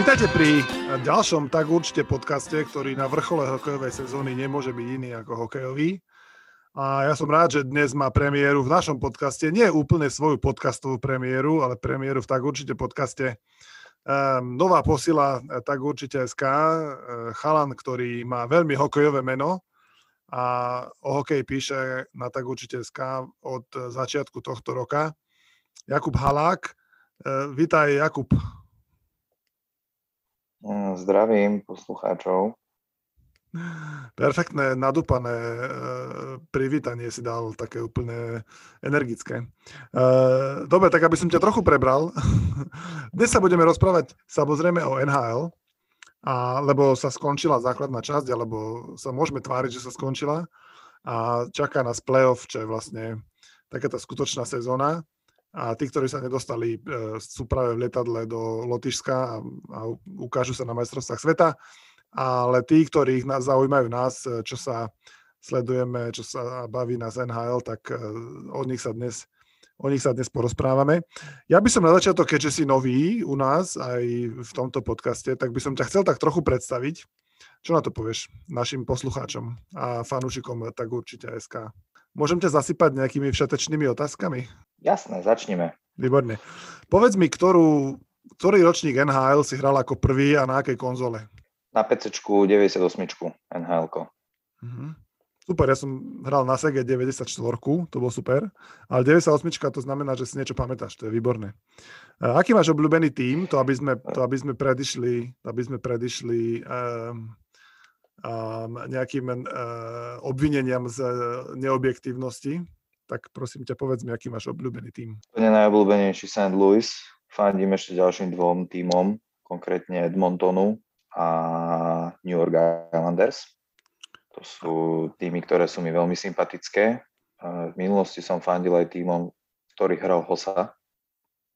Vítajte pri ďalšom tak určite podcaste, ktorý na vrchole hokejovej sezóny nemôže byť iný ako hokejový. A ja som rád, že dnes má premiéru v našom podcaste, nie úplne svoju podcastovú premiéru, ale premiéru v tak určite podcaste um, nová posila tak určite SK, uh, chalan, ktorý má veľmi hokejové meno a o hokej píše na tak určite SK od začiatku tohto roka. Jakub Halák. Uh, vítaj Jakub. Mm, zdravím poslucháčov. Perfektné, nadúpané e, privítanie si dal, také úplne energické. E, dobre, tak aby som ťa trochu prebral. Dnes sa budeme rozprávať samozrejme o NHL, a, lebo sa skončila základná časť, alebo sa môžeme tváriť, že sa skončila a čaká nás playoff, čo je vlastne taká tá skutočná sezóna a tí, ktorí sa nedostali, e, sú práve v letadle do Lotyšska a, a ukážu sa na majstrovstvách sveta, ale tí, ktorých nás zaujímajú nás, e, čo sa sledujeme, čo sa baví nás NHL, tak e, o nich sa dnes o nich sa dnes porozprávame. Ja by som na začiatok, keďže si nový u nás aj v tomto podcaste, tak by som ťa chcel tak trochu predstaviť. Čo na to povieš našim poslucháčom a fanúšikom tak určite SK? Môžem ťa zasypať nejakými všetečnými otázkami? Jasné, začneme. Výborne. Povedz mi, ktorú, ktorý ročník NHL si hral ako prvý a na akej konzole? Na PC 98 NHL. Uh-huh. Super, ja som hral na Sega 94, to bolo super, ale 98 to znamená, že si niečo pamätáš, to je výborné. A aký máš obľúbený tým, to aby sme, to aby sme predišli, aby sme predišli um, nejakým uh, obvineniam z neobjektívnosti? tak prosím ťa, povedz mi, aký máš obľúbený tým. Úplne najobľúbenejší St. Louis. Fandím ešte ďalším dvom týmom, konkrétne Edmontonu a New York Islanders. To sú týmy, ktoré sú mi veľmi sympatické. V minulosti som fandil aj týmom, ktorý hral Hosa,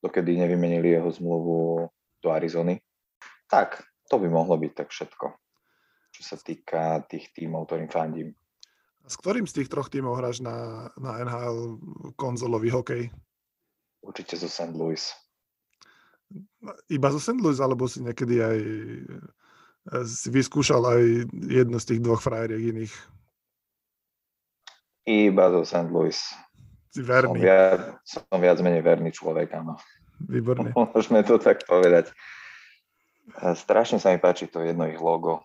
dokedy nevymenili jeho zmluvu do Arizony. Tak, to by mohlo byť tak všetko, čo sa týka tých týmov, ktorým fandím. S ktorým z tých troch tímov hráš na, na NHL konzolový hokej? Určite zo St. Louis. Iba zo St. Louis, alebo si niekedy aj eh, si vyskúšal aj jedno z tých dvoch frajeriek iných? Iba zo St. Louis. Si verný. Som viac, som viac menej verný človek, áno. Výborne. Môžeme to tak povedať. Strašne sa mi páči to jedno ich logo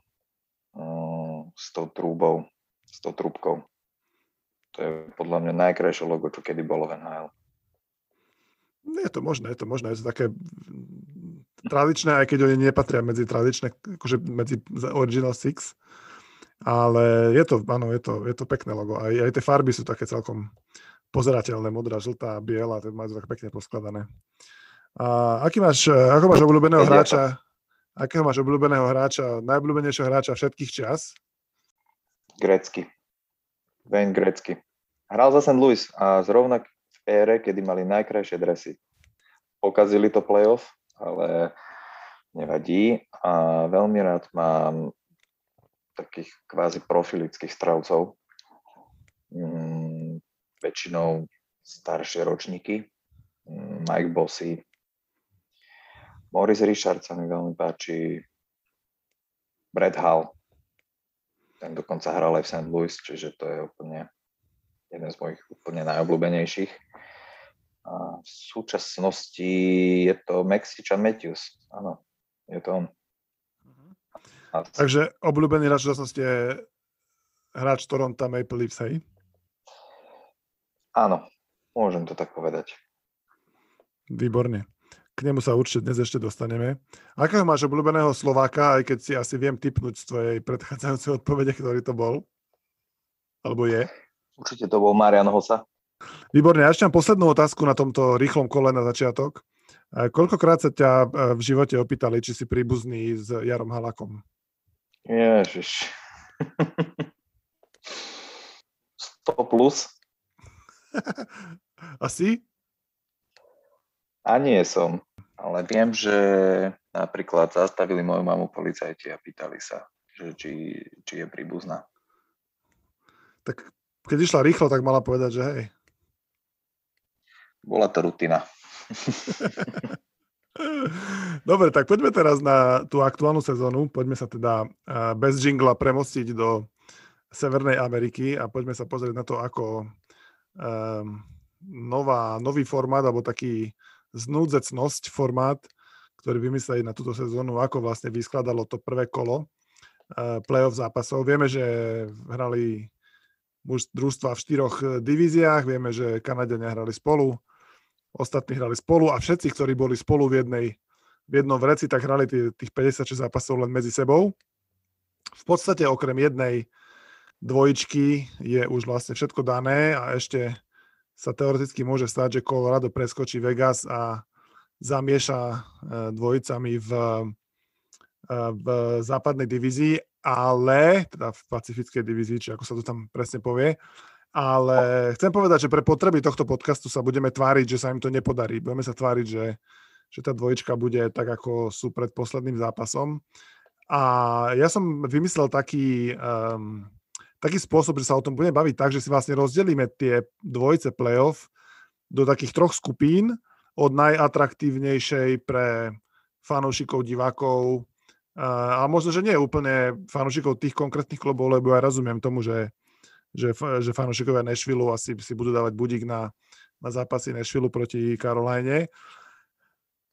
s tou trúbou s tou trúbkou. To je podľa mňa najkrajšie logo, čo kedy bolo v NHL. Je to možné, je to možné. Je to také tradičné, aj keď oni nepatria medzi tradičné, akože medzi Original Six. Ale je to, áno, je to, je to pekné logo. Aj, aj tie farby sú také celkom pozerateľné, modrá, žltá, biela, to majú tak pekne poskladané. A aký máš, ako máš obľúbeného hráča, akého máš obľúbeného hráča, najobľúbenejšieho hráča všetkých čas? Grecky. Wayne Grecky. Hral za St. Louis a zrovna v ére, kedy mali najkrajšie dresy. Pokazili to playoff, ale nevadí. A veľmi rád mám takých kvázi profilických stravcov. Mm, väčšinou staršie ročníky. Mm, Mike Bossy. Morris Richard sa mi veľmi páči. Brad Hall ten dokonca hral aj v St. Louis, čiže to je úplne jeden z mojich úplne najobľúbenejších. A v súčasnosti je to Mexican Matthews. Áno, je to on. Mhm. A... Takže obľúbený hráč v súčasnosti je hráč Toronto Maple Leafs, hej? Áno, môžem to tak povedať. Výborne. K nemu sa určite dnes ešte dostaneme. Akého máš obľúbeného Slováka, aj keď si asi viem typnúť z tvojej predchádzajúcej odpovede, ktorý to bol? Alebo je? Určite to bol Marian Hosa. Výborne. Ja ešte mám poslednú otázku na tomto rýchlom kole na začiatok. Koľkokrát sa ťa e, v živote opýtali, či si príbuzný s Jarom Halakom? Ježiš. 100 plus. Asi? A nie som. Ale viem, že napríklad zastavili moju mamu policajti a pýtali sa, že či, či je príbuzná. Tak keď išla rýchlo, tak mala povedať, že hej. Bola to rutina. Dobre, tak poďme teraz na tú aktuálnu sezónu. Poďme sa teda eh, bez jingla premostiť do Severnej Ameriky a poďme sa pozrieť na to, ako um, nová, nový formát, alebo taký znúdzecnosť formát, ktorý vymysleli na túto sezónu, ako vlastne vyskladalo to prvé kolo uh, playoff zápasov. Vieme, že hrali muž, družstva v štyroch divíziách, vieme, že Kanadiania hrali spolu, ostatní hrali spolu a všetci, ktorí boli spolu v jednej v jednom vreci, tak hrali tých 56 zápasov len medzi sebou. V podstate okrem jednej dvojičky je už vlastne všetko dané a ešte sa teoreticky môže stať, že Colorado preskočí Vegas a zamieša e, dvojicami v, e, v západnej divízii, ale, teda v pacifickej divízii, či ako sa to tam presne povie, ale chcem povedať, že pre potreby tohto podcastu sa budeme tváriť, že sa im to nepodarí. Budeme sa tváriť, že, že tá dvojička bude tak, ako sú pred posledným zápasom. A ja som vymyslel taký, um, taký spôsob, že sa o tom budeme baviť tak, že si vlastne rozdelíme tie dvojice playoff do takých troch skupín, od najatraktívnejšej pre fanúšikov, divákov, a možno, že nie úplne fanúšikov tých konkrétnych klubov, lebo ja rozumiem tomu, že že, že fanúšikovia Nashville asi si budú dávať budík na, na zápasy Nashville proti Caroline.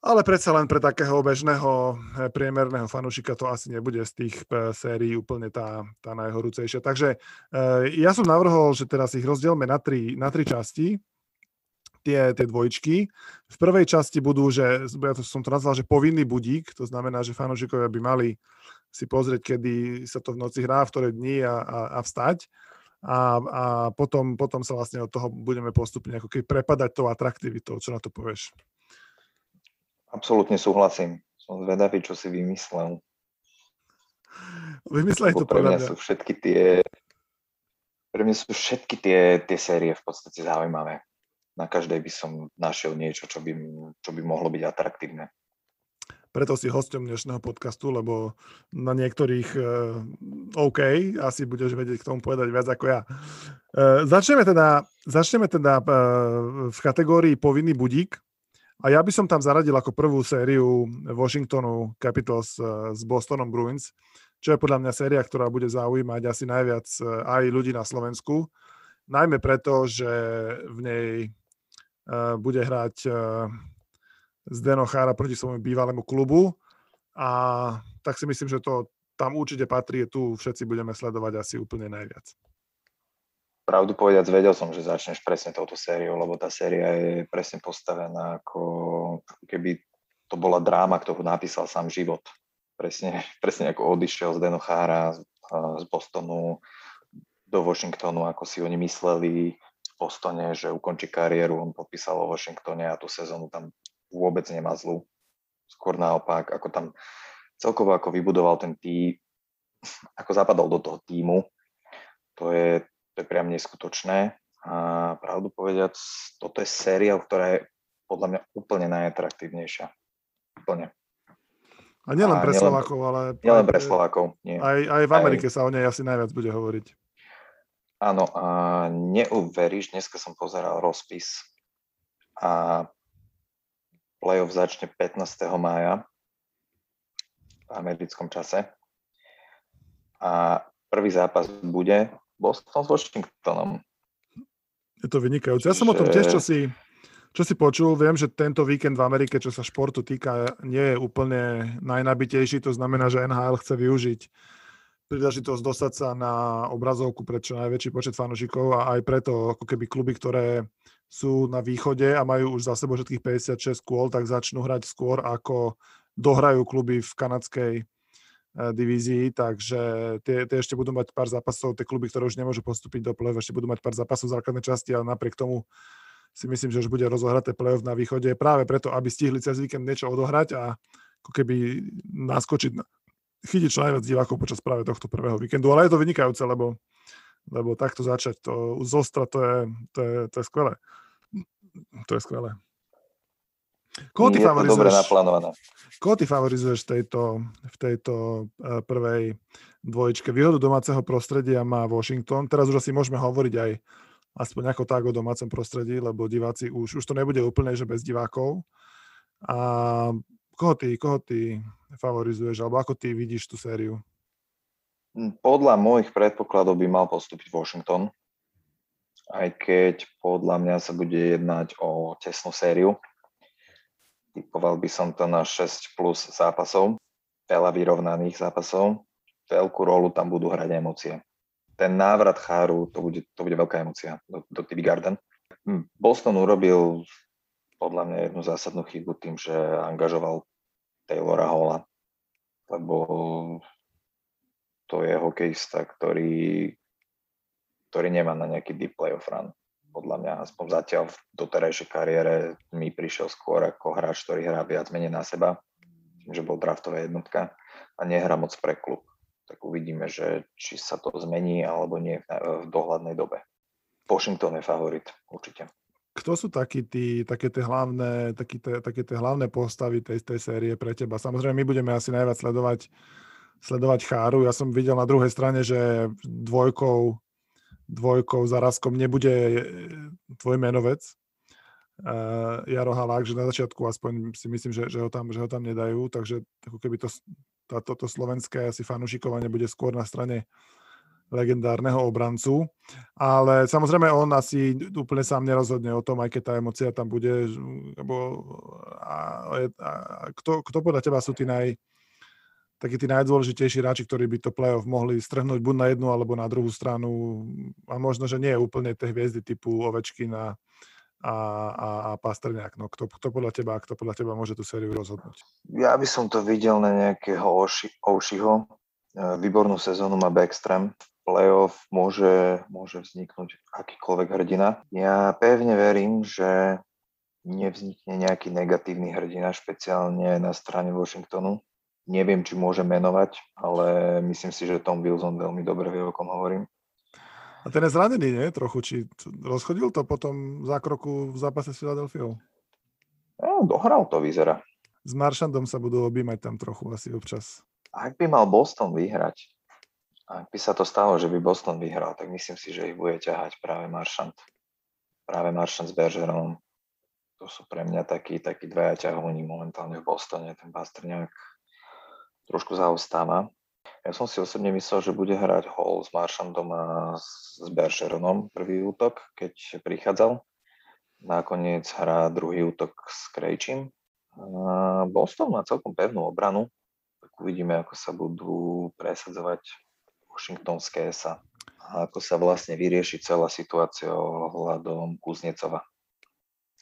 Ale predsa len pre takého bežného eh, priemerného fanúšika to asi nebude z tých eh, sérií úplne tá, tá najhorúcejšia. Takže eh, ja som navrhol, že teraz ich rozdielme na tri, na tri časti, tie, tie dvojčky. V prvej časti budú, že ja to som to nazval, že povinný budík, to znamená, že fanúšikovia by mali si pozrieť, kedy sa to v noci hrá, v ktoré dni a, a, a vstať a, a potom, potom sa vlastne od toho budeme postupne ako keby prepadať tou atraktivitou. Čo na to povieš? Absolútne súhlasím. Som zvedavý, čo si vymyslel. Vymyslej to pre mňa. Sú všetky tie, pre mňa sú všetky tie, tie série v podstate zaujímavé. Na každej by som našiel niečo, čo by, čo by mohlo byť atraktívne preto si hosťom dnešného podcastu, lebo na niektorých uh, OK, asi budeš vedieť k tomu povedať viac ako ja. Uh, začneme teda, začneme teda uh, v kategórii povinný budík a ja by som tam zaradil ako prvú sériu Washingtonu Capitals uh, s Bostonom Bruins, čo je podľa mňa séria, ktorá bude zaujímať asi najviac uh, aj ľudí na Slovensku, najmä preto, že v nej uh, bude hrať Zdeno Chára proti svojmu bývalému klubu. A tak si myslím, že to tam určite patrí, tu všetci budeme sledovať asi úplne najviac. Pravdu povedať, vedel som, že začneš presne touto sériou, lebo tá séria je presne postavená ako keby to bola dráma, ktorú napísal sám život. Presne, presne ako odišiel z Denochára z Bostonu do Washingtonu, ako si oni mysleli v Bostone, že ukončí kariéru. On podpísal o Washingtone a tú sezónu tam vôbec nemá zlú. Skôr naopak, ako tam celkovo ako vybudoval ten tým, ako zapadol do toho týmu, to je, to je priam neskutočné. A pravdu povediac, toto je séria, ktorá je podľa mňa úplne najatraktívnejšia. Úplne. A nielen pre Slovákov, ale... Nielen pre Slovákov, nie. Aj, aj v Amerike aj... sa o nej asi najviac bude hovoriť. Áno, a neuveríš, dneska som pozeral rozpis a Playoff začne 15. mája v americkom čase. A prvý zápas bude Boston s Washingtonom. Je to vynikajúce. Ja som o tom tiež, čo si, čo si počul, viem, že tento víkend v Amerike, čo sa športu týka, nie je úplne najnabitejší. To znamená, že NHL chce využiť príležitosť dostať sa na obrazovku pre čo najväčší počet fanúšikov a aj preto ako keby kluby, ktoré sú na východe a majú už za sebou všetkých 56 kôl, tak začnú hrať skôr ako dohrajú kluby v kanadskej divízii, takže tie, tie ešte budú mať pár zápasov, tie kluby, ktoré už nemôžu postúpiť do play ešte budú mať pár zápasov v základnej časti, ale napriek tomu si myslím, že už bude rozohraté play-off na východe práve preto, aby stihli cez víkend niečo odohrať a ako keby naskočiť, chytiť čo najviac divákov počas práve tohto prvého víkendu. Ale je to vynikajúce, lebo lebo takto začať to zostra, to je, to je, to je skvelé. To je skvelé. Koho ty, favorizuješ, koho ty favorizuješ v tejto, v tejto uh, prvej dvojičke? Výhodu domáceho prostredia má Washington. Teraz už asi môžeme hovoriť aj aspoň ako tak o domácom prostredí, lebo diváci už, už to nebude úplne, že bez divákov. A koho ty, koho ty favorizuješ, alebo ako ty vidíš tú sériu? Hm, podľa môjich predpokladov by mal postúpiť Washington, aj keď podľa mňa sa bude jednať o tesnú sériu. Typoval by som to na 6 plus zápasov, veľa vyrovnaných zápasov. Veľkú rolu tam budú hrať emócie. Ten návrat Cháru, to bude, to bude veľká emócia do, do TV Garden. Hm, Boston urobil podľa mňa jednu zásadnú chybu tým, že angažoval Taylora Holla, lebo to je hokejista, ktorý, ktorý nemá na nejaký deep playoff run. Podľa mňa, aspoň zatiaľ v doterajšej kariére mi prišiel skôr ako hráč, ktorý hrá viac menej na seba, že bol draftová jednotka a nehrá moc pre klub. Tak uvidíme, že či sa to zmení alebo nie v dohľadnej dobe. Washington je favorit, určite. Kto sú takí tí, také tie hlavné, taký tie, také tie hlavné postavy tej, tej série pre teba? Samozrejme, my budeme asi najviac sledovať sledovať Cháru. Ja som videl na druhej strane, že dvojkou, dvojkou zarazkom nebude e, tvoj menovec, uh, Jaro Halák, že na začiatku aspoň si myslím, že, že, ho, tam, že ho tam nedajú, takže ako keby to, tá, toto slovenské asi fanúšikovanie bude skôr na strane legendárneho obrancu. Ale samozrejme on asi úplne sám nerozhodne o tom, aj keď tá emocia tam bude. Lebo, a, a, a kto, kto podľa teba sú tí naj, takí tí najdôležitejší hráči, ktorí by to playoff mohli strhnúť buď na jednu alebo na druhú stranu a možno, že nie je úplne tie hviezdy typu Ovečky a, a, a, Pastrňák. No, kto, kto, podľa teba, kto podľa teba môže tú sériu rozhodnúť? Ja by som to videl na nejakého Oušiho. E, výbornú sezónu má Backstream. Playoff môže, môže vzniknúť akýkoľvek hrdina. Ja pevne verím, že nevznikne nejaký negatívny hrdina, špeciálne na strane Washingtonu neviem, či môžem menovať, ale myslím si, že Tom Wilson veľmi dobre vie, o kom hovorím. A ten je zranený, nie? Trochu. Či rozchodil to potom zákroku v zápase s Philadelphia? No, dohral to, vyzerá. S Maršandom sa budú objímať tam trochu asi občas. Ak by mal Boston vyhrať, ak by sa to stalo, že by Boston vyhral, tak myslím si, že ich bude ťahať práve Maršant. Práve Maršant s Bergeronom. To sú pre mňa takí, takí dvaja ťahovní momentálne v Bostone. Ten Bastrňák trošku zaostáva. Ja som si osobne myslel, že bude hrať Hall s Maršandom a s Bergeronom prvý útok, keď prichádzal. Nakoniec hrá druhý útok s Krejčím. Boston má celkom pevnú obranu, tak uvidíme, ako sa budú presadzovať Washingtonské sa a ako sa vlastne vyrieši celá situácia ohľadom Kuznecova,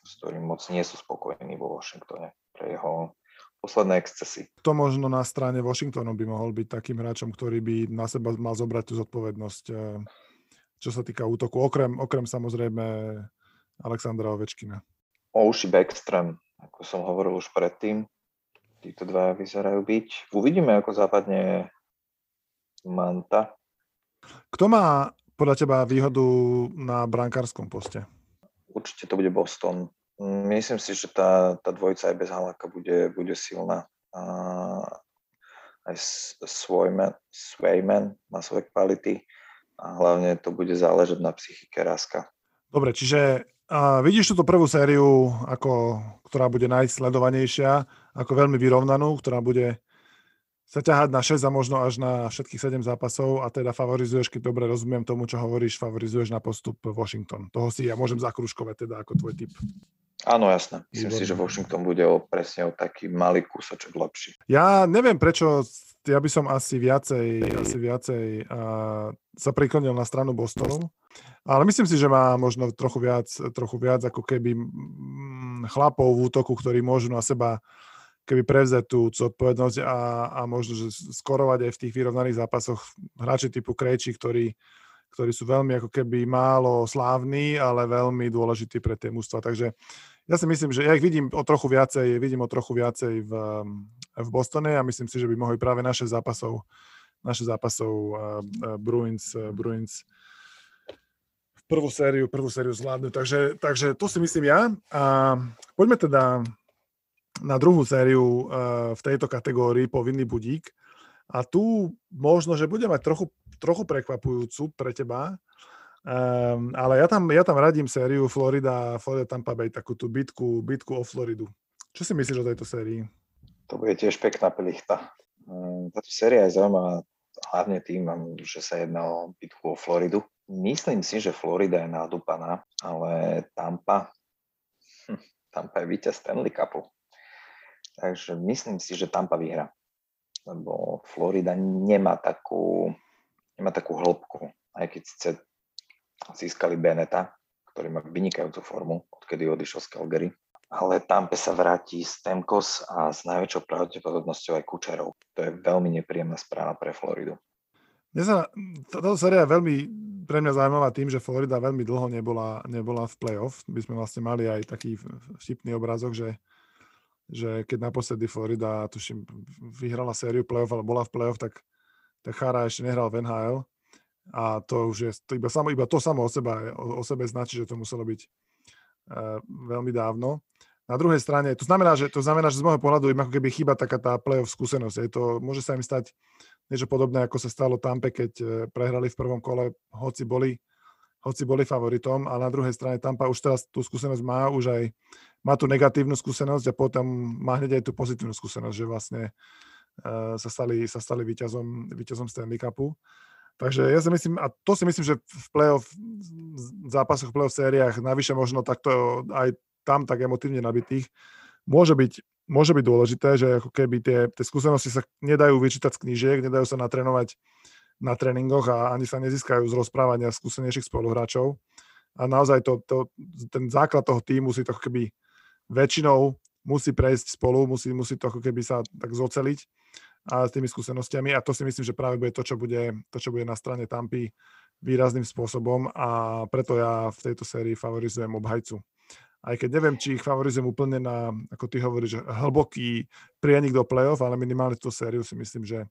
s ktorým moc nie sú spokojení vo Washingtone pre jeho posledné excesy. To možno na strane Washingtonu by mohol byť takým hráčom, ktorý by na seba mal zobrať tú zodpovednosť, eh, čo sa týka útoku, okrem, okrem samozrejme Alexandra Ovečkina. Ouši Backstrom, ako som hovoril už predtým, títo dva vyzerajú byť. Uvidíme, ako západne Manta. Kto má podľa teba výhodu na brankárskom poste? Určite to bude Boston. Myslím si, že tá, tá dvojica aj bez Halaka bude, bude silná. A aj Swayman, Swayman má svoje kvality a hlavne to bude záležať na psychike Raska. Dobre, čiže a vidíš túto prvú sériu, ako, ktorá bude najsledovanejšia, ako veľmi vyrovnanú, ktorá bude sa ťahať na 6 a možno až na všetkých 7 zápasov a teda favorizuješ, keď dobre rozumiem tomu, čo hovoríš, favorizuješ na postup Washington. Toho si ja môžem zakruškovať teda ako tvoj typ. Áno, jasné. Myslím Výborné. si, že Washington bude o, presne o taký malý kúsoček lepší. Ja neviem, prečo ja by som asi viacej, asi viacej uh, sa priklonil na stranu Bostonu, ale myslím si, že má možno trochu viac, trochu viac ako keby chlapov v útoku, ktorí môžu na seba keby prevzať tú zodpovednosť a, a možno, že skorovať aj v tých vyrovnaných zápasoch hráči typu Krejči, ktorí, ktorí sú veľmi ako keby málo slávni, ale veľmi dôležití pre tie mústva. Takže ja si myslím, že ja ich vidím o trochu viacej, vidím o trochu viacej v, v Bostone a myslím si, že by mohli práve naše zápasov, naše zápasov uh, uh, Bruins, uh, Bruins prvú sériu, prvú sériu zvládnuť. Takže, takže to si myslím ja. A poďme teda na druhú sériu uh, v tejto kategórii povinný budík. A tu možno, že bude mať trochu, trochu prekvapujúcu pre teba, Um, ale ja tam, ja tam radím sériu Florida, Florida Tampa Bay, takú tú bitku, bitku o Floridu. Čo si myslíš o tejto sérii? To bude tiež pekná plichta. Mm, táto séria je zaujímavá hlavne tým, že sa jedná o bitku o Floridu. Myslím si, že Florida je nadúpaná, ale Tampa, hm, Tampa je víťaz Stanley Cupu. Takže myslím si, že Tampa vyhra. Lebo Florida nemá takú, nemá takú hĺbku. Aj keď ste získali Beneta, ktorý má vynikajúcu formu, odkedy odišiel z Calgary. Ale Tampe sa vráti Stemkos a s najväčšou pravdepodobnosťou aj Kučerov. To je veľmi nepríjemná správa pre Floridu. Mne sa, táto séria je veľmi pre mňa zaujímavá tým, že Florida veľmi dlho nebola, nebola v playoff. My sme vlastne mali aj taký vtipný obrázok, že že keď naposledy Florida, tuším, vyhrala sériu playoff, ale bola v playoff, tak, tak Chara ešte nehral v NHL. A to už je to iba, samo, iba to samo o, seba, o, o sebe značí, že to muselo byť uh, veľmi dávno. Na druhej strane, to znamená, že, to znamená, že z môjho pohľadu im ako keby chýba taká tá playoff skúsenosť. Je to, môže sa im stať niečo podobné, ako sa stalo Tampe, keď uh, prehrali v prvom kole, hoci boli hoci boli favoritom, ale na druhej strane Tampa už teraz tú skúsenosť má, už aj má tú negatívnu skúsenosť a potom má hneď aj tú pozitívnu skúsenosť, že vlastne uh, sa stali, sa stali víťazom, víťazom Stanley Cupu. Takže ja si myslím, a to si myslím, že v playoff, v zápasoch, v playoff sériách, navyše možno takto aj tam tak emotívne nabitých, môže byť, môže byť dôležité, že ako keby tie, tie skúsenosti sa nedajú vyčítať z knížiek, nedajú sa natrénovať na tréningoch a ani sa nezískajú z rozprávania skúsenejších spoluhráčov. A naozaj to, to, ten základ toho týmu si to keby väčšinou musí prejsť spolu, musí, musí to ako keby sa tak zoceliť a s tými skúsenostiami a to si myslím, že práve bude to, čo bude, to, čo bude na strane Tampy výrazným spôsobom a preto ja v tejto sérii favorizujem obhajcu. Aj keď neviem, či ich favorizujem úplne na, ako ty hovoríš, hlboký prienik do play-off, ale minimálne tú sériu si myslím, že,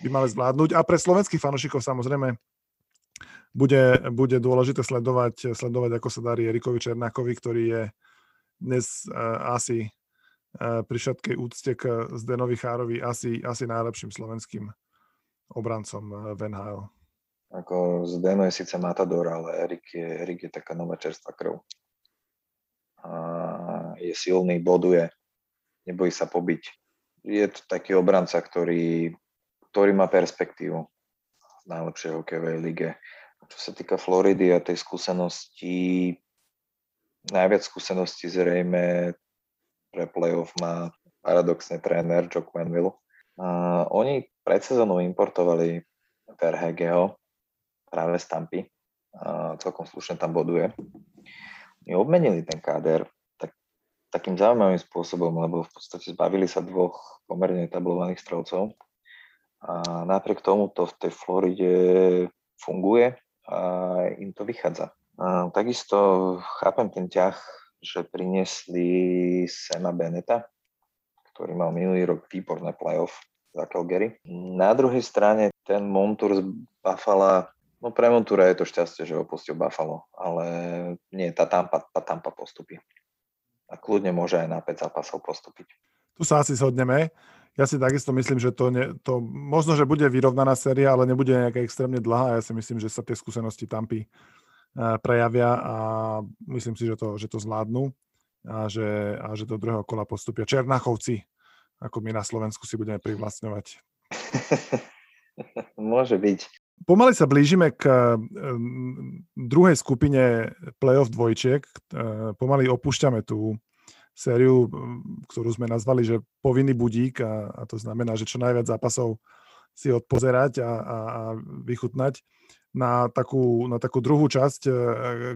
by mali zvládnuť. A pre slovenských fanúšikov samozrejme bude, bude dôležité sledovať, sledovať, ako sa darí Erikovi Černákovi, ktorý je dnes uh, asi uh, pri všetkej úcte k Zdenovi Chárovi asi, asi najlepším slovenským obrancom uh, Van Hale. Ako Zdeno je síce matador, ale Erik je, Erik je taká nová čerstvá krv. A je silný, boduje, nebojí sa pobiť. Je to taký obranca, ktorý ktorý má perspektívu v najlepšej hokejovej lige. Čo sa týka Floridy a tej skúsenosti, najviac skúseností zrejme pre playoff má paradoxne tréner Joe Quenville. Uh, oni pred sezónou importovali Verhegeho práve z Tampy. Uh, celkom slušne tam boduje. Oni obmenili ten káder tak, takým zaujímavým spôsobom, lebo v podstate zbavili sa dvoch pomerne tablovaných strelcov a napriek tomu to v tej Floride funguje a im to vychádza. A takisto chápem ten ťah, že priniesli Sema Beneta, ktorý mal minulý rok výborné playoff za Calgary. Na druhej strane ten Montour z Buffalo, no pre Montura je to šťastie, že opustil Buffalo, ale nie, tá Tampa, tá Tampa postupí. A kľudne môže aj na 5 zápasov postúpiť. Tu sa asi zhodneme. Ja si takisto myslím, že to, ne, to možno, že bude vyrovnaná séria, ale nebude nejaká extrémne dlhá. Ja si myslím, že sa tie skúsenosti Tampy eh, prejavia a myslím si, že to, že to zvládnu a že, a že do druhého kola postupia Černachovci, ako my na Slovensku si budeme privlastňovať. Môže byť. Pomaly sa blížime k eh, druhej skupine playoff dvojčiek. Eh, pomaly opúšťame tú sériu, ktorú sme nazvali, že povinný budík a, a to znamená, že čo najviac zápasov si odpozerať a, a, a vychutnať. Na takú, na takú druhú časť, e,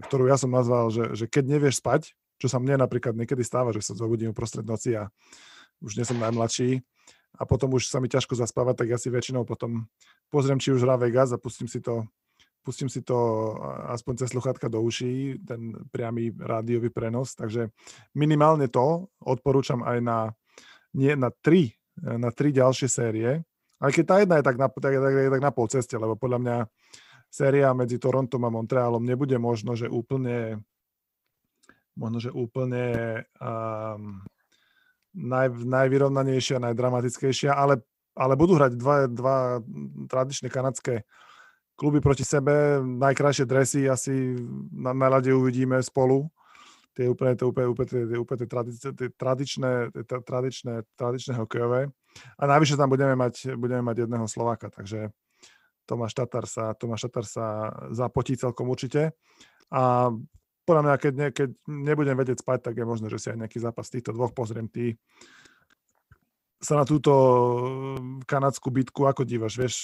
ktorú ja som nazval, že, že keď nevieš spať, čo sa mne napríklad niekedy stáva, že sa zobudím uprostred noci a už nie som najmladší a potom už sa mi ťažko zaspávať, tak ja si väčšinou potom pozriem, či už hrá Vegas a pustím si to pustím si to aspoň cez sluchátka do uší, ten priamy rádiový prenos, takže minimálne to odporúčam aj na, nie, na, tri, na tri ďalšie série, aj keď tá jedna je tak na, tak, tak, tak na pol ceste, lebo podľa mňa séria medzi Torontom a Montrealom nebude možno, že úplne možno, že úplne um, naj, najvyrovnanejšia, najdramatickejšia, ale, ale budú hrať dva, dva tradičné kanadské kluby proti sebe, najkrajšie dresy asi na, na rade uvidíme spolu. tie úplne, tie úplne, úplne, tie, úplne tie, tie tradičné, tie tradičné, tradičné hokejové. A navyše tam budeme mať, budeme mať jedného Slováka, takže Tomáš Tatar sa, Tomáš Tatar sa zapotí celkom určite. A podľa mňa, keď, ne, keď nebudem vedieť spať, tak je možné, že si aj nejaký zápas týchto dvoch pozriem. Ty sa na túto kanadskú bitku ako dívaš? Vieš,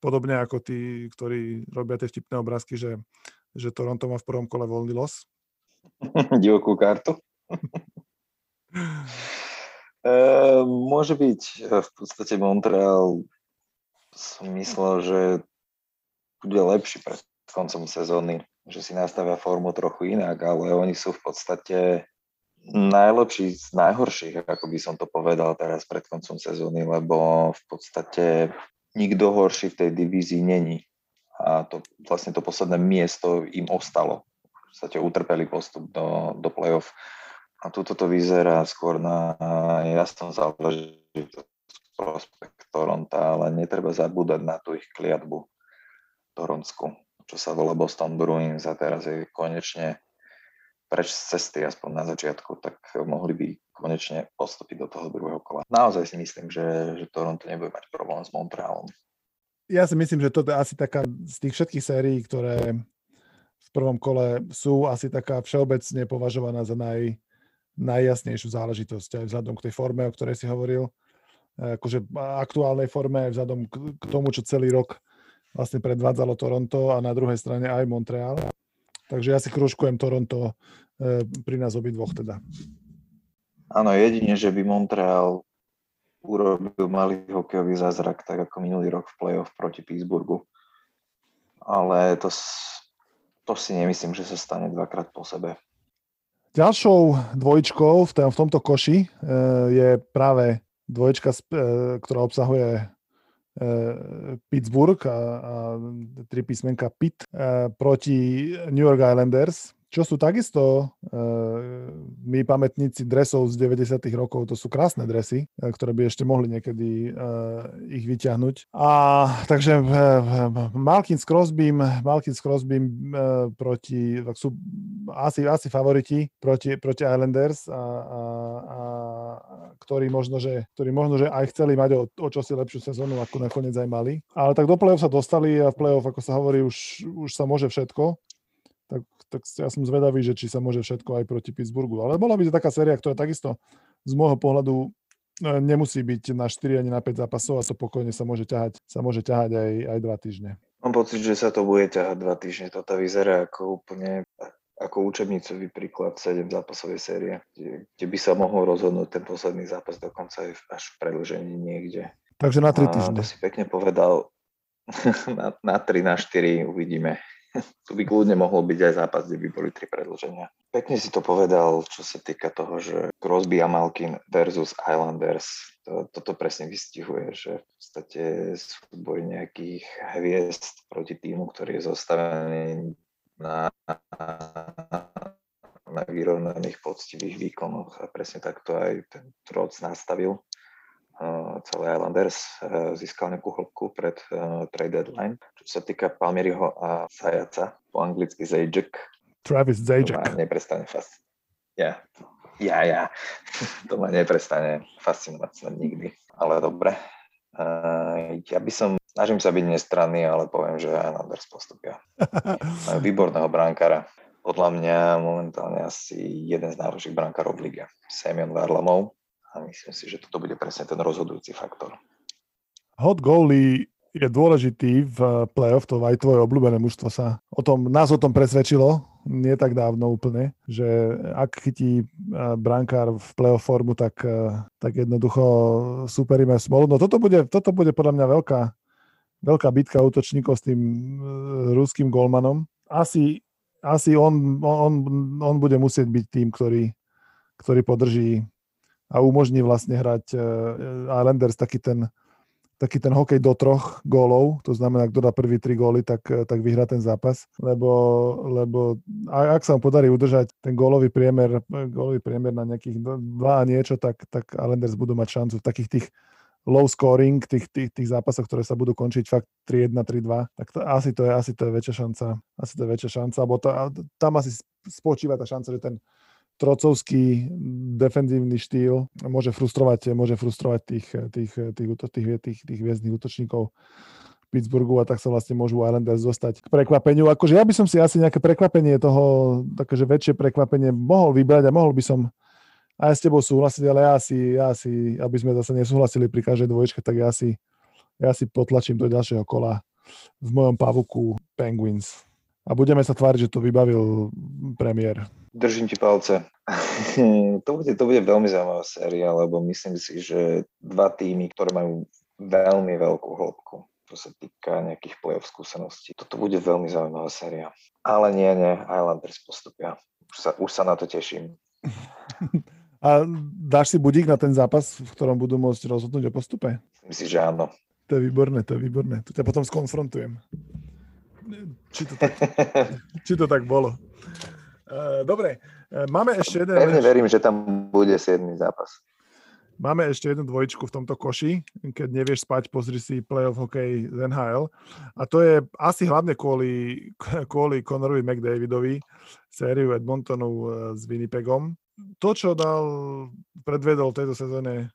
podobne ako tí, ktorí robia tie vtipné obrázky, že, že Toronto má v prvom kole voľný los? Divokú kartu. e, môže byť. V podstate Montreal som myslel, že bude lepší pred koncom sezóny, že si nastavia formu trochu inak, ale oni sú v podstate najlepší z najhorších, ako by som to povedal teraz pred koncom sezóny, lebo v podstate nikto horší v tej divízii není. A to vlastne to posledné miesto im ostalo podstate utrpeli postup do, do play-off. A tuto to vyzerá skôr na jasnú záležitosť prospekt Toronta, ale netreba zabúdať na tú ich kliatbu Toronsku, čo sa volá Boston Bruins a teraz je konečne preč z cesty, aspoň na začiatku, tak mohli by konečne postúpiť do toho druhého kola. Naozaj si myslím, že, že Toronto nebude mať problém s Montrealom. Ja si myslím, že to je asi taká z tých všetkých sérií, ktoré v prvom kole sú asi taká všeobecne považovaná za naj, najjasnejšiu záležitosť aj vzhľadom k tej forme, o ktorej si hovoril, akože aktuálnej forme aj vzhľadom k tomu, čo celý rok vlastne predvádzalo Toronto a na druhej strane aj Montreal. Takže ja si kružkujem Toronto e, pri nás obidvoch teda. Áno, jedine, že by Montreal urobil malý hokejový zázrak, tak ako minulý rok v play-off proti Pittsburghu. Ale to to si nemyslím, že sa stane dvakrát po sebe. Ďalšou dvojčkou v, v tomto koši e, je práve dvojčka, e, ktorá obsahuje Pittsburgh a, a tri písmenka Pitt proti New York Islanders čo sú takisto uh, my pamätníci dresov z 90. rokov, to sú krásne dresy, uh, ktoré by ešte mohli niekedy uh, ich vyťahnuť. A takže uh, Malkin s Crosbym, Malkin s Crosbym uh, proti, tak sú asi, asi favoriti proti, proti Islanders, a, a, a, ktorí, možno, že, ktorí možno, že aj chceli mať o, o čosi lepšiu sezónu, ako nakoniec aj mali. Ale tak do play-off sa dostali a v play-off, ako sa hovorí, už, už sa môže všetko tak, ja som zvedavý, že či sa môže všetko aj proti Pittsburghu. Ale bola by to taká séria, ktorá takisto z môjho pohľadu e, nemusí byť na 4 ani na 5 zápasov a to pokojne sa môže ťahať, sa môže ťahať aj, aj 2 týždne. Mám pocit, že sa to bude ťahať 2 týždne. Toto vyzerá ako úplne ako učebnicový príklad 7 zápasovej série, kde, kde by sa mohol rozhodnúť ten posledný zápas dokonca aj až v predlžení niekde. Takže na 3 týždne. A to si pekne povedal. na, na 3, na 4 uvidíme. tu by kľudne mohol byť aj zápas, kde by boli tri predlženia. Pekne si to povedal, čo sa týka toho, že Crosby a Malkin versus Islanders. To, toto presne vystihuje, že v podstate súboj nejakých hviezd proti týmu, ktorý je zostavený na, na vyrovnaných poctivých výkonoch a presne takto aj ten Troc nastavil celý Islanders e, získal nejakú hĺbku pred uh, trade deadline. Čo sa týka Palmieriho a Sajaca, po anglicky Zajac. Travis ma neprestane fast. Ja, ja, ja. to ma neprestane fascinovať snad nikdy. Ale dobre. Uh, ja by som, snažím sa byť nestranný, ale poviem, že Islanders postupia. Majú výborného brankára. Podľa mňa momentálne asi jeden z najlepších brankárov v lige. Semyon Varlamov a myslím si, že toto bude presne ten rozhodujúci faktor. Hot goalie je dôležitý v play-off, to aj tvoje obľúbené mužstvo sa o tom, nás o tom presvedčilo, nie tak dávno úplne, že ak chytí e, brankár v play-off formu, tak, e, tak jednoducho superíme smolu. No toto bude, toto bude podľa mňa veľká, veľká bitka útočníkov s tým e, ruským golmanom. Asi, asi on, on, on bude musieť byť tým, ktorý, ktorý podrží a umožní vlastne hrať uh, Islanders taký ten, taký ten hokej do troch gólov, to znamená, kto dá prvý tri góly, tak, eh, tak vyhrá ten zápas, lebo, lebo ak sa mu podarí udržať ten gólový priemer, gólový priemer na nejakých dva a niečo, tak, tak Islanders budú mať šancu v takých tých low scoring, tých, tých, tých zápasoch, ktoré sa budú končiť fakt 3-1, 3-2, tak to, asi, to je, asi to je väčšia šanca, asi to je väčšia šanca, alebo to, tam asi spočíva tá šanca, že ten, trocovský defenzívny štýl môže frustrovať, môže frustrovať tých, tých, tých, tých, tých, tých hviezdnych útočníkov Pittsburghu a tak sa vlastne môžu Islanders dostať k prekvapeniu. Akože ja by som si asi nejaké prekvapenie toho, takéže väčšie prekvapenie mohol vybrať a mohol by som aj s tebou súhlasiť, ale ja si, ja si, aby sme zase nesúhlasili pri každej dvojčke, tak ja si, ja si potlačím do ďalšieho kola v mojom pavuku Penguins. A budeme sa tváriť, že to vybavil premiér. Držím ti palce. to, bude, to bude veľmi zaujímavá séria, lebo myslím si, že dva týmy, ktoré majú veľmi veľkú hĺbku, čo sa týka nejakých play-off skúseností. Toto bude veľmi zaujímavá séria. Ale nie, nie, Islanders postupia. Už sa, už sa na to teším. A dáš si budík na ten zápas, v ktorom budú môcť rozhodnúť o postupe? Myslím že áno. To je výborné, to je výborné. Tu ťa potom skonfrontujem. Či to tak, či to tak bolo. Eh, dobre, eh, máme ešte jeden... Pevne verím, že tam bude 7. zápas. Máme ešte jednu dvojičku v tomto koši. Keď nevieš spať, pozri si playoff hokej z NHL. A to je asi hlavne kvôli, kvôli Conorovi McDavidovi, sériu Edmontonu eh, s Winnipegom. To, čo dal, predvedol v tejto sezóne,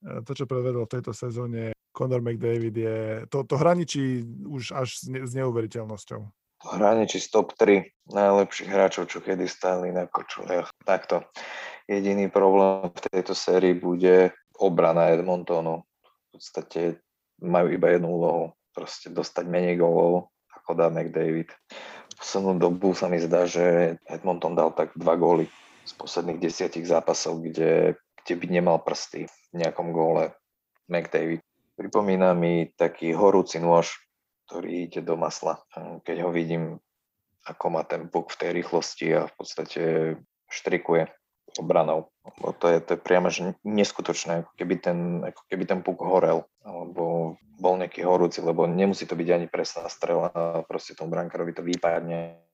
to, čo predvedol v tejto sezóne Conor McDavid je, to, to hraničí už až s, ne, s neuveriteľnosťou hraničí z top 3 najlepších hráčov, čo kedy stáli na kočuliach. Takto. Jediný problém v tejto sérii bude obrana Edmontonu. V podstate majú iba jednu úlohu, proste dostať menej gólov, ako dá McDavid. V poslednú dobu sa mi zdá, že Edmonton dal tak dva góly z posledných desiatich zápasov, kde, kde by nemal prsty v nejakom góle McDavid. Pripomína mi taký horúci nôž, ktorý ide do masla. Keď ho vidím, ako má ten puk v tej rýchlosti a v podstate štrikuje obranou. Lebo to je, to je priamo že neskutočné, ako keby, ten, ako keby ten puk horel, alebo bol nejaký horúci, lebo nemusí to byť ani presná strela, proste tomu brankárovi to vypadne.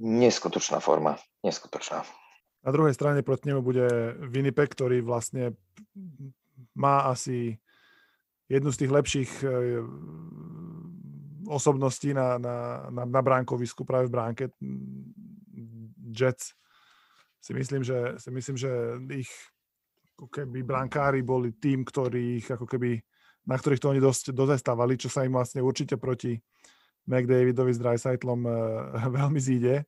Neskutočná forma, neskutočná. Na druhej strane proti nemu bude Winnipeg, ktorý vlastne má asi jednu z tých lepších eh, osobností na, na, na, na bránkovisku, práve v bránke. Jets si myslím, že, si myslím, že ich ako keby bránkári boli tým, ktorých ako keby, na ktorých to oni dosť dozestávali, čo sa im vlastne určite proti McDavidovi s Dreisaitlom e, veľmi zíde.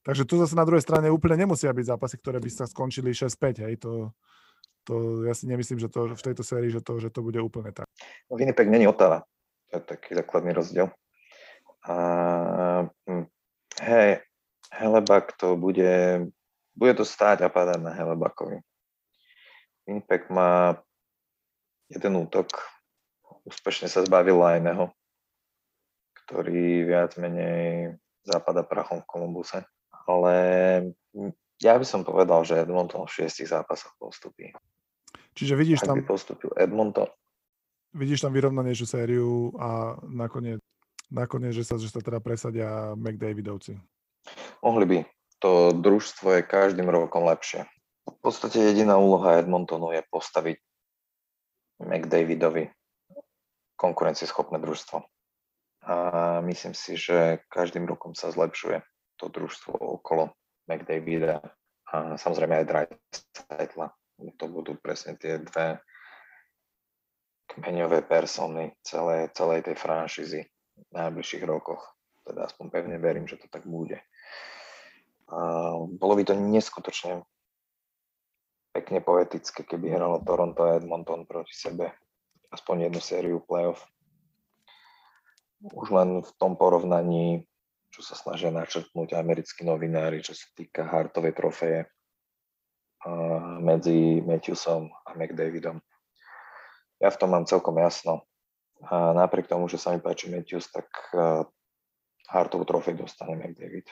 Takže tu zase na druhej strane úplne nemusia byť zápasy, ktoré by sa skončili 6-5, hej, to, to ja si nemyslím, že to v tejto sérii, že to, že to bude úplne tak. No, Winnipeg není Otava. To je taký základný rozdiel. A, hm, hej, Helebak to bude, bude to stáť a padať na Helebakovi. Winnipeg má jeden útok, úspešne sa zbavil Lajneho, ktorý viac menej západa prachom v Kolumbuse. Ale ja by som povedal, že Edmonton v šiestich zápasoch postupí. Čiže vidíš tam... postupil Edmonton, vidíš tam vyrovnanejšiu sériu a nakoniec, nakoniec že, sa, že sa teda presadia McDavidovci. Mohli by. To družstvo je každým rokom lepšie. V podstate jediná úloha Edmontonu je postaviť McDavidovi konkurencieschopné družstvo. A myslím si, že každým rokom sa zlepšuje to družstvo okolo McDavida a samozrejme aj Dreisaitla. To budú presne tie dve kmeňové persony celé, celej tej franšízy v najbližších rokoch. Teda aspoň pevne verím, že to tak bude. A bolo by to neskutočne pekne poetické, keby hralo Toronto a Edmonton proti sebe. Aspoň jednu sériu playoff. Už len v tom porovnaní, čo sa snažia načrtnúť americkí novinári, čo sa týka Hartovej trofeje medzi Matthewsom a McDavidom ja v tom mám celkom jasno. A napriek tomu, že sa mi páči Matthews, tak uh, Hartovú trofej dostane McDavid.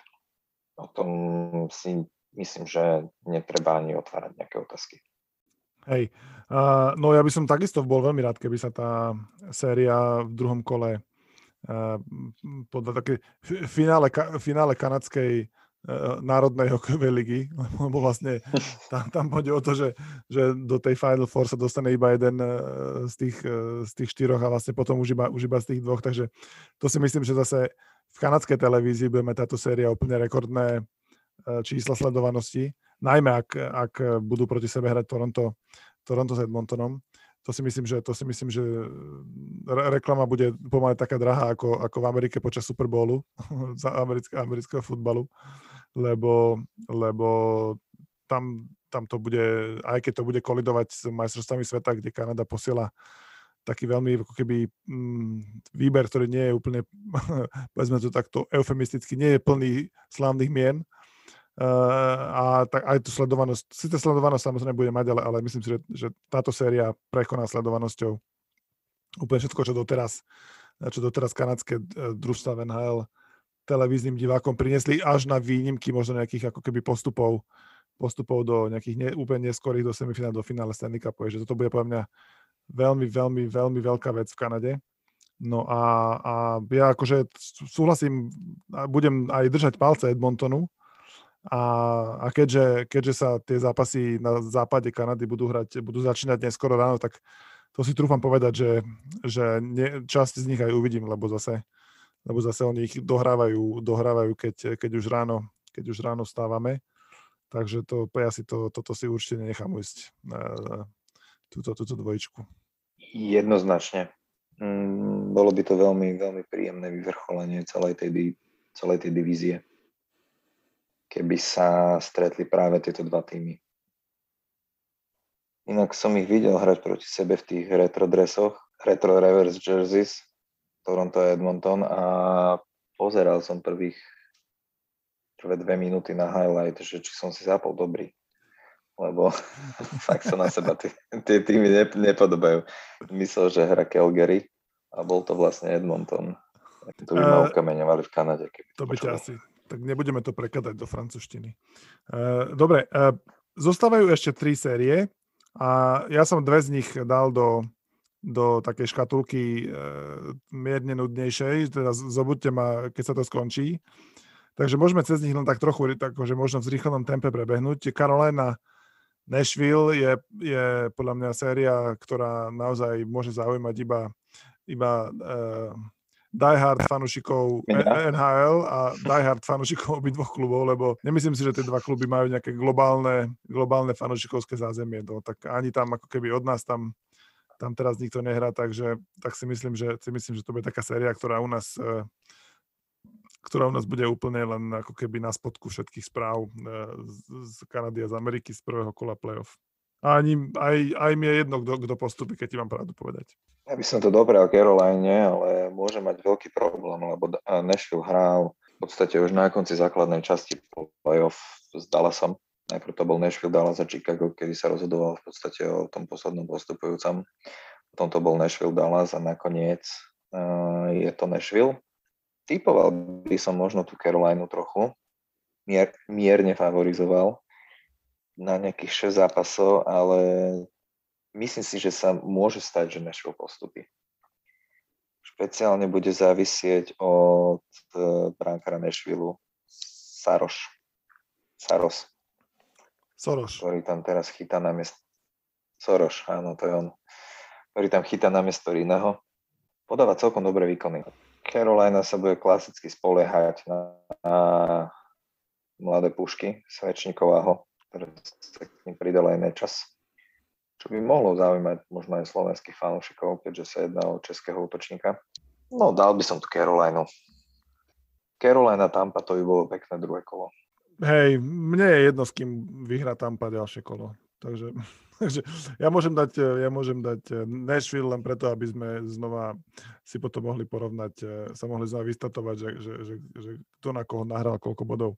O tom si myslím, že netreba ani otvárať nejaké otázky. Hej, uh, no ja by som takisto bol veľmi rád, keby sa tá séria v druhom kole uh, podľa také finále, finále kanadskej národnej hokejovej ligy, lebo vlastne tam, tam pôjde o to, že, že do tej Final Four sa dostane iba jeden eh, z tých, eh, z tých štyroch a vlastne potom už iba, už iba z tých dvoch, takže to si myslím, že zase v kanadskej televízii budeme táto séria úplne rekordné čísla sledovanosti. najmä ak, ak budú proti sebe hrať Toronto, Toronto s Edmontonom. To si myslím, že, to si myslím, že re- reklama bude pomaly taká drahá ako, ako v Amerike počas Super Bowlu za americké, amerického futbalu, lebo, lebo tam, tam to bude, aj keď to bude kolidovať s majstrovstvami sveta, kde Kanada posiela taký veľmi ako keby mm, výber, ktorý nie je úplne, povedzme to takto eufemisticky, nie je plný slávnych mien, Uh, a tak aj tú sledovanosť, síce sledovanosť samozrejme bude mať, ale, ale myslím si, že, že táto séria prekoná sledovanosťou úplne všetko, čo doteraz, čo doteraz kanadské uh, družstva v NHL televíznym divákom priniesli až na výnimky možno nejakých ako keby postupov, postupov do nejakých ne, úplne neskorých do semifinále, do finále Stanley Cupu, že toto bude podľa mňa veľmi, veľmi, veľmi veľká vec v Kanade. No a, a ja akože súhlasím, budem aj držať palce Edmontonu, a, a keďže, keďže sa tie zápasy na západe Kanady budú hrať, budú začínať dnes skoro ráno, tak to si trúfam povedať, že, že nie, časť z nich aj uvidím, lebo zase, lebo zase oni ich dohrávajú, dohrávajú keď, keď, už ráno, keď už ráno stávame. Takže to, ja si to, toto si určite nenechám ujsť, túto, túto dvojičku. Jednoznačne. Mm, bolo by to veľmi, veľmi príjemné vyvrcholenie celej tej, celej tej divízie keby sa stretli práve tieto dva týmy. Inak som ich videl hrať proti sebe v tých retro dresoch, retro reverse jerseys, Toronto a Edmonton a pozeral som prvých prvé dve minúty na highlight, že či som si zapol dobrý. Lebo fakt sa na seba tie, tie týmy nepodobajú. Myslel, že hra Calgary a bol to vlastne Edmonton. To by ma ukameňovali v Kanade. Keby to by ťa asi tak nebudeme to prekladať do francúzštiny. Uh, dobre, uh, zostávajú ešte tri série a ja som dve z nich dal do, do takej škatulky uh, mierne nudnejšej, teda zobudte ma, keď sa to skončí. Takže môžeme cez nich len tak trochu, tak, že možno v zrýchlenom tempe prebehnúť. Carolina Nashville je, je podľa mňa séria, ktorá naozaj môže zaujímať iba, iba uh, diehard fanúšikov NHL a diehard fanúšikov obidvoch klubov, lebo nemyslím si, že tie dva kluby majú nejaké globálne, globálne fanúšikovské zázemie. No, tak ani tam ako keby od nás tam, tam teraz nikto nehrá, takže tak si myslím, že, si myslím, že to bude taká séria, ktorá u nás e, ktorá u nás bude úplne len ako keby na spodku všetkých správ e, z Kanady a z Ameriky z prvého kola playoff. A ani, aj, aj mi je jedno, kto, kto postupí, keď ti mám pravdu povedať. Ja by som to dobral Caroline, ale môže mať veľký problém, lebo Nashville hral v podstate už na konci základnej časti playoff s Dallasom. Najprv to bol Nashville, Dallas a Chicago, kedy sa rozhodoval v podstate o tom poslednom postupujúcom. Potom to bol Nashville, Dallas a nakoniec uh, je to Nashville. Typoval by som možno tú Carolinu trochu, mier, mierne favorizoval na nejakých 6 zápasov, ale myslím si, že sa môže stať, že Nashville postupí. Špeciálne bude závisieť od e, bránkara Nashville Saroš. Saros. Soros. Ktorý tam teraz chytá na miesto. Soros, áno, to je on. Ktorý tam chytá na miesto iného. Podáva celkom dobré výkony. Carolina sa bude klasicky spoliehať na, na mladé pušky Svečníkového, ktoré sa k ním pridal aj nečas čo by mohlo zaujímať možno aj slovenských fanúšikov, keďže sa jedná o českého útočníka. No, dal by som tu Carolina. Carolina Tampa, to by bolo pekné druhé kolo. Hej, mne je jedno, s kým vyhrá Tampa ďalšie kolo. Takže, takže ja, môžem dať, ja môžem dať eh, Nashville len preto, aby sme znova si potom mohli porovnať, eh, sa mohli znova vystatovať, že, že, že, že kto na koho nahral koľko bodov.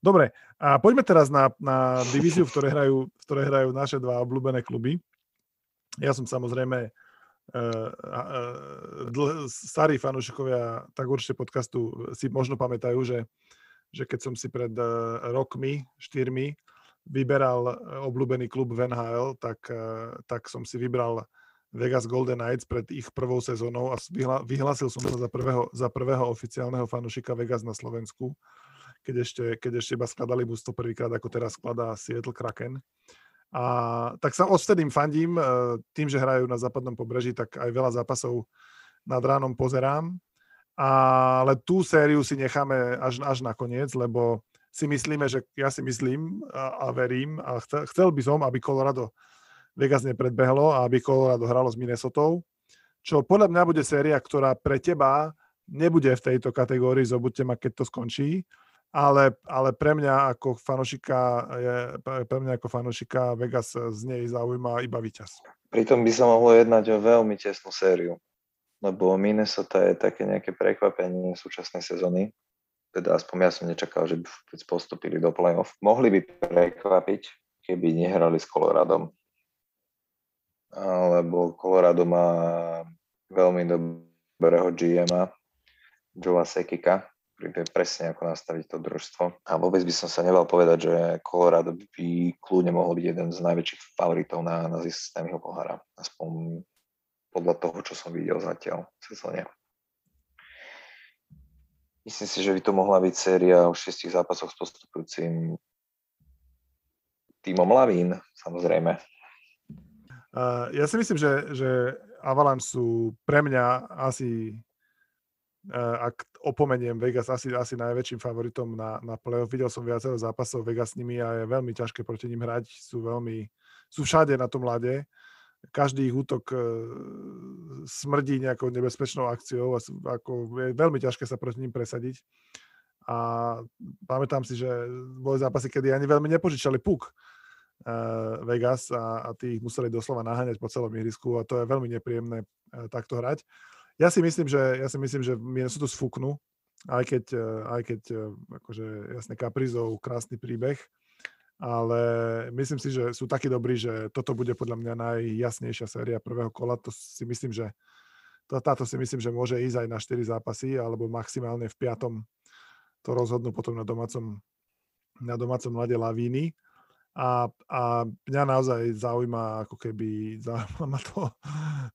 Dobre, a poďme teraz na, na divíziu, v ktorej, hrajú, v ktorej hrajú naše dva obľúbené kluby. Ja som samozrejme uh, uh, dl- starí fanúšikovia tak určite podcastu si možno pamätajú, že, že keď som si pred uh, rokmi, štyrmi, vyberal eh, obľúbený klub v NHL, tak, eh, tak som si vybral Vegas Golden Knights pred ich prvou sezónou a vyhlásil som sa za prvého, za prvého oficiálneho fanušika Vegas na Slovensku, keď ešte, keď ešte iba skladali mužstvo prvýkrát, ako teraz skladá Seattle Kraken. A tak sa odvtedy fandím, eh, tým, že hrajú na západnom pobreží, tak aj veľa zápasov nad ránom pozerám. Ale tú sériu si necháme až, až nakoniec, lebo si myslíme, že ja si myslím a, a verím a chcel, chcel by som, aby Colorado Vegas nepredbehlo a aby Colorado hralo s Minnesota, čo podľa mňa bude séria, ktorá pre teba nebude v tejto kategórii, zobudte ma, keď to skončí, ale, ale pre mňa ako fanošika, je, pre mňa ako fanošika Vegas z nej zaujíma iba víťaz. Pritom by sa mohlo jednať o veľmi tesnú sériu, lebo Minnesota je také nejaké prekvapenie súčasnej sezóny. Teda aspoň ja som nečakal, že by postupili do play-off. Mohli by prekvapiť, keby nehrali s Coloradom. Alebo Colorado má veľmi dobrého GM-a, Joa Sekika, ktorý vie presne, ako nastaviť to družstvo. A vôbec by som sa nebal povedať, že Colorado by kľudne mohol byť jeden z najväčších favoritov na, na Stanleyho pohára. Aspoň podľa toho, čo som videl zatiaľ v sezóne. Myslím si, že by to mohla byť séria o šiestich zápasoch s postupujúcim týmom Lavín, samozrejme. Uh, ja si myslím, že, že Avalanche sú pre mňa asi Eh, ak opomeniem Vegas asi, asi najväčším favoritom na, na playoff. Videl som viacero zápasov Vegas s nimi a je veľmi ťažké proti ním hrať. Sú veľmi, sú všade na tom ľade. Každý ich útok e, smrdí nejakou nebezpečnou akciou a ako, je veľmi ťažké sa proti ním presadiť. A pamätám si, že boli zápasy, kedy ani veľmi nepožičali puk uh, Vegas a, a tí ich museli doslova naháňať po celom ihrisku a to je veľmi nepríjemné uh, takto hrať. Ja si myslím, že, ja si myslím, že Minnesota sfúknú, aj keď, aj keď akože jasne kaprizov, krásny príbeh, ale myslím si, že sú takí dobrí, že toto bude podľa mňa najjasnejšia séria prvého kola. To si myslím, že to, táto si myslím, že môže ísť aj na 4 zápasy, alebo maximálne v piatom to rozhodnú potom na domácom, na domácom lade Lavíny. A, a mňa naozaj zaujíma, ako keby zaujíma ma to,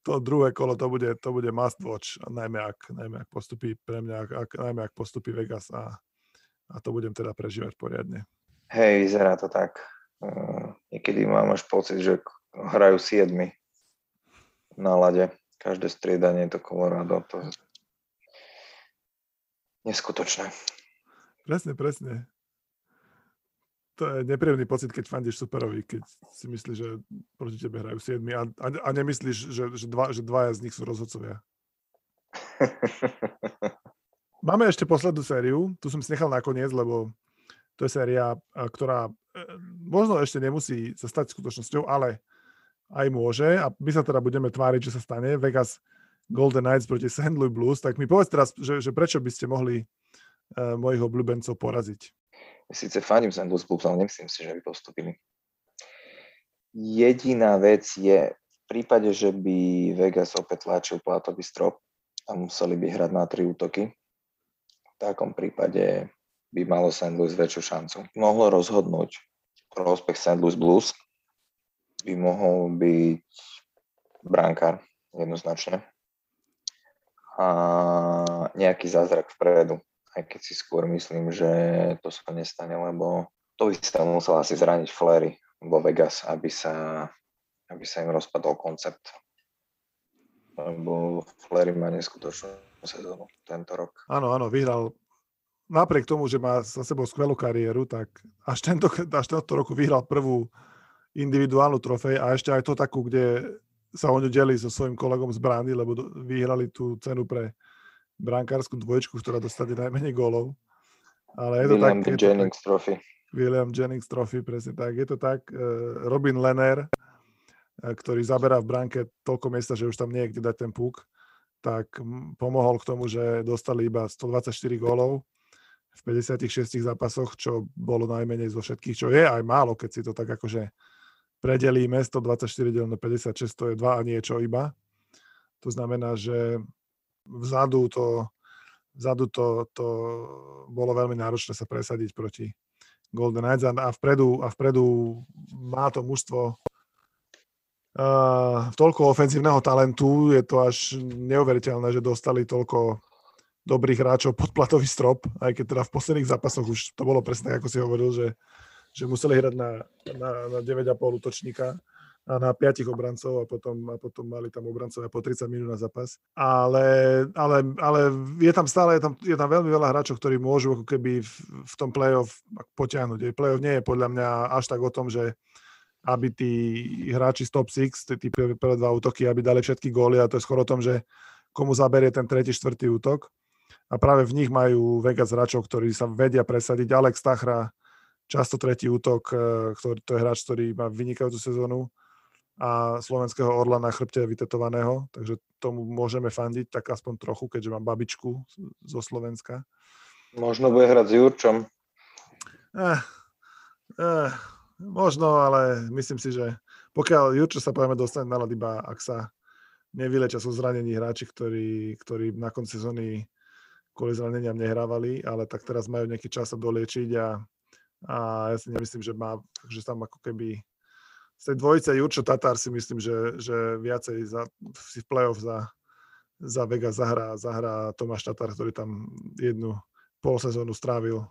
to druhé kolo, to bude, to bude must watch, najmä ak, najmä ak postupí pre mňa, ak, najmä ak postupí Vegas a, a to budem teda prežívať poriadne. Hej, vyzerá to tak. Uh, niekedy mám až pocit, že hrajú siedmi na lade. Každé striedanie to Colorado, to je neskutočné. Presne, presne to je nepríjemný pocit, keď fandíš superovi, keď si myslíš, že proti tebe hrajú 7 a, a, a nemyslíš, že, že, dva, že dvaja z nich sú rozhodcovia. Máme ešte poslednú sériu, tu som si nechal nakoniec, lebo to je séria, ktorá e, možno ešte nemusí sa stať skutočnosťou, ale aj môže a my sa teda budeme tváriť, že sa stane. Vegas Golden Knights proti St. Louis Blues, tak mi povedz teraz, že, že prečo by ste mohli uh, mojich obľúbencov poraziť. Sice fandím St. Louis Blues, ale nemyslím si, že by postupili. Jediná vec je, v prípade, že by Vegas opäť tlačil platový strop a museli by hrať na tri útoky, v takom prípade by malo St. Louis väčšiu šancu. Mohlo rozhodnúť prospech St. Louis Blues, by mohol byť brankár jednoznačne a nejaký zázrak vpredu aj keď si skôr myslím, že to sa nestane, lebo to by sa musel asi zraniť Flery vo Vegas, aby sa, aby sa im rozpadol koncept. Lebo Flery má neskutočnú sezónu tento rok. Áno, áno, vyhral napriek tomu, že má za sebou skvelú kariéru, tak až tento, až tento roku vyhral prvú individuálnu trofej a ešte aj to takú, kde sa o ňu delí so svojím kolegom z brány, lebo vyhrali tú cenu pre brankárskú dvojčku, ktorá dostane najmenej gólov. Ale je to William tak, je Jennings to tak, Trophy. William Jennings Trophy, presne tak. Je to tak. Uh, Robin Lenner, uh, ktorý zaberá v bránke toľko miesta, že už tam nie je kde dať ten puk, tak pomohol k tomu, že dostali iba 124 gólov v 56 zápasoch, čo bolo najmenej zo všetkých, čo je aj málo, keď si to tak akože predelíme, 124 deleno 56, to je 2 a niečo iba. To znamená, že vzadu to, vzadu to, to bolo veľmi náročné sa presadiť proti Golden Knights a, vpredu, a vpredu má to mužstvo uh, toľko ofenzívneho talentu, je to až neuveriteľné, že dostali toľko dobrých hráčov pod platový strop, aj keď teda v posledných zápasoch už to bolo presne, ako si hovoril, že, že museli hrať na, na, na 9,5 útočníka a na piatich obrancov a potom, a potom mali tam obrancovia po 30 minút na zápas. Ale, ale, ale je tam stále, je tam, je tam veľmi veľa hráčov, ktorí môžu ako keby v, v tom play-off potiahnuť. Play-off nie je podľa mňa až tak o tom, že aby tí hráči z top 6, tí prvé dva útoky, aby dali všetky góly a to je skoro o tom, že komu zaberie ten tretí, štvrtý útok. A práve v nich majú Vegas hráčov, ktorí sa vedia presadiť. Alex Tachra, často tretí útok, eh, ktorý, to je hráč, ktorý má vynikajúcu sezónu a slovenského orla na chrbte vytetovaného, takže tomu môžeme fandiť tak aspoň trochu, keďže mám babičku zo Slovenska. Možno bude hrať s Jurčom. Eh, eh, možno, ale myslím si, že pokiaľ Jurčo sa pojeme dostať na iba ak sa nevylečia sú zranení hráči, ktorí, ktorí na konci sezóny kvôli zraneniam nehrávali, ale tak teraz majú nejaký čas sa doliečiť a, a ja si nemyslím, že má, že tam ako keby z tej dvojice Jurčo Tatar si myslím, že, že viacej za, si v play-off za, za Vega zahrá, zahrá Tomáš Tatar, ktorý tam jednu polsezónu strávil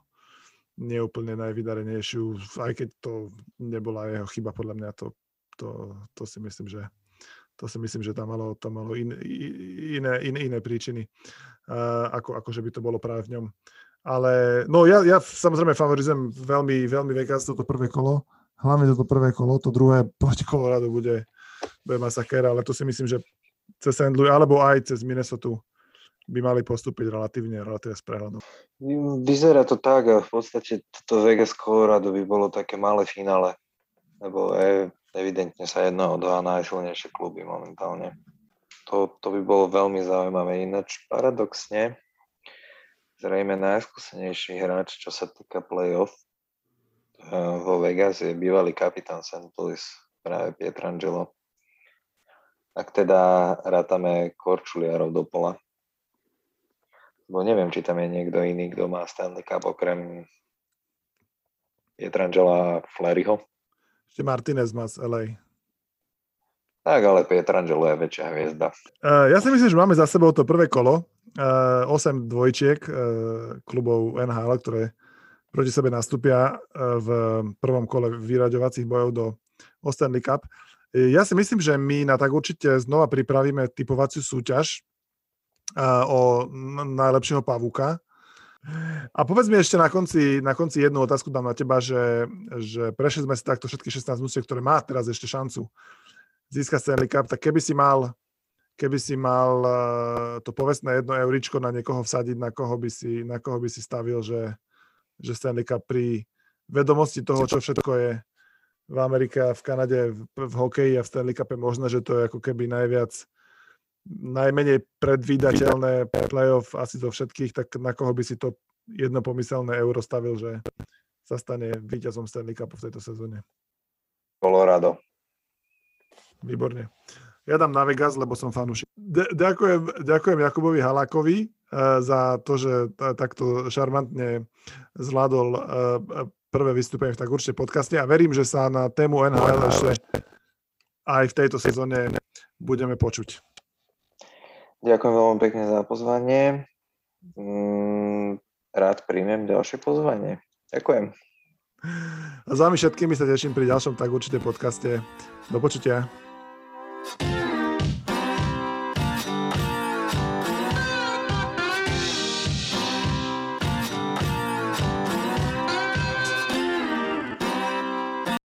neúplne najvydarenejšiu, aj keď to nebola jeho chyba, podľa mňa to, to, to si myslím, že to si myslím, že tam malo, to malo in, iné, iné, iné príčiny, uh, ako, ako že by to bolo práve v ňom. Ale no ja, ja samozrejme favorizujem veľmi, veľmi Vegas toto prvé kolo, hlavne toto prvé kolo, to druhé proti Colorado bude, bude masakér, ale to si myslím, že cez St. Louis, alebo aj cez Minnesota by mali postúpiť relatívne, relatívne s prehľadom. Vyzerá to tak a v podstate toto Vegas Colorado by bolo také malé finále, lebo evidentne sa jedno o dva najsilnejšie kluby momentálne. To, to by bolo veľmi zaujímavé. Ináč paradoxne, zrejme najskúsenejší hráč, čo sa týka playoff, Eh, vo Vegas je bývalý kapitán St. Louis, práve Pietrangelo. Ak teda rátame korčuliarov do pola. Bo neviem, či tam je niekto iný, kto má Stanley Cup okrem Pietrangela a Fleryho. Ešte Martinez má z LA. Tak, ale Pietrangelo je väčšia hviezda. Uh, ja si myslím, že máme za sebou to prvé kolo. Uh, eh, 8 dvojčiek uh, klubov NHL, ktoré proti sebe nastúpia v prvom kole vyraďovacích bojov do Stanley Cup. Ja si myslím, že my na tak určite znova pripravíme typovaciu súťaž o najlepšieho pavúka. A povedz mi ešte na konci, na konci jednu otázku dám na teba, že, že prešli sme si takto všetky 16 musie, ktoré má teraz ešte šancu získať Stanley Cup, tak keby si mal keby si mal to povestné jedno euričko na niekoho vsadiť, na koho by si, na koho by si stavil, že, že Stanley Cup pri vedomosti toho, čo všetko je v Amerike a v Kanade v, v hokeji a v Stanley Cup je možné, že to je ako keby najviac najmenej predvídateľné playoff asi zo všetkých, tak na koho by si to jednopomyselné euro stavil, že sa stane víťazom Stanley Cupu v tejto sezóne? Colorado. Výborne. Ja dám na Vegas, lebo som fanúšik. Ďakujem, ďakujem Jakubovi Halákovi Eh, za to, že takto šarmantne zvládol eh, prvé vystúpenie v tak určite podcaste a verím, že sa na tému NHL ešte aj v tejto sezóne budeme počuť. Ďakujem veľmi pekne za pozvanie. Rád príjmem ďalšie pozvanie. Ďakujem. A za všetkými sa teším pri ďalšom tak určite podcaste. Do počutia. thank you